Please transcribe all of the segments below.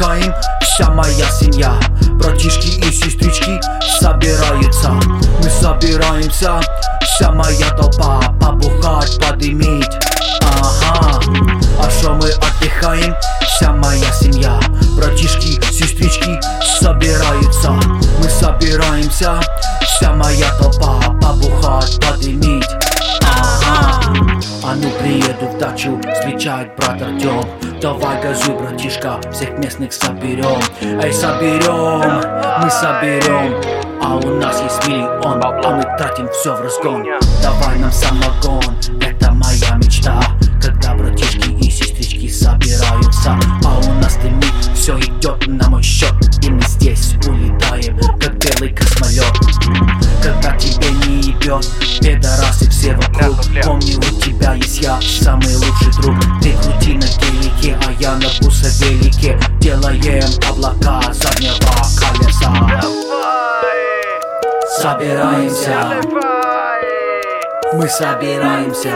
отдыхаем? Вся моя семья Братишки и сестрички собираются Мы собираемся Вся моя толпа Побухать, подымить Ага А шо мы отдыхаем? Вся моя семья Братишки, сестрички собираются Мы собираемся Вся моя толпа Побухать, подымить приеду в дачу Встречает брат Артем Давай газуй, братишка, всех местных соберем Эй, соберем, мы соберем А у нас есть миллион, а мы тратим все в разгон. Давай нам самогон, это моя мечта. Когда братишки и сестрички собираются А у нас дымит, все идет на мой счет И мы здесь улетаем, как белый космолет Когда тебе не ебет, пидорасы все вокруг. Помни, у тебя есть на бусовелике Делаем облака заднего колеса. Собираемся, мы собираемся.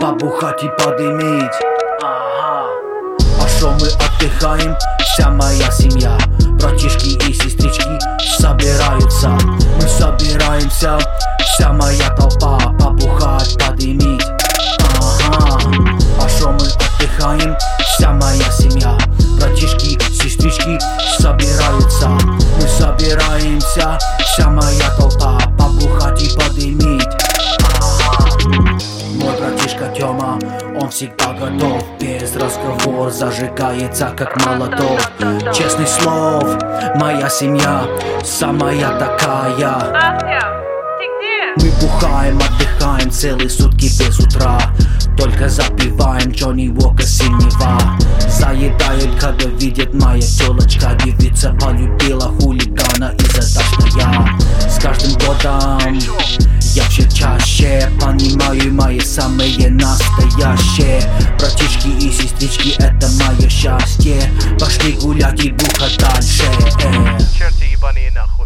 Побухать и подымить. Ага. А шо мы отдыхаем? Вся моя семья. Братишки отдыхаем? Вся моя семья Братишки, сестрички собираются Мы собираемся Вся моя толпа Побухать и подымить. Мой братишка Тёма, он всегда готов Без разговор зажигается как молоток Честный слов, моя семья Самая такая? Мы бухаем, отдыхаем целые сутки без утра Только запиваем Джонни Уока синего Заедают, когда видит моя телочка. Девица полюбила хулигана и задачная С каждым годом. Я все чаще понимаю мои самые настоящие. Братишки и сестрички, это мое счастье. Пошли гулять и бухать дальше э. Черти ебаные нахуй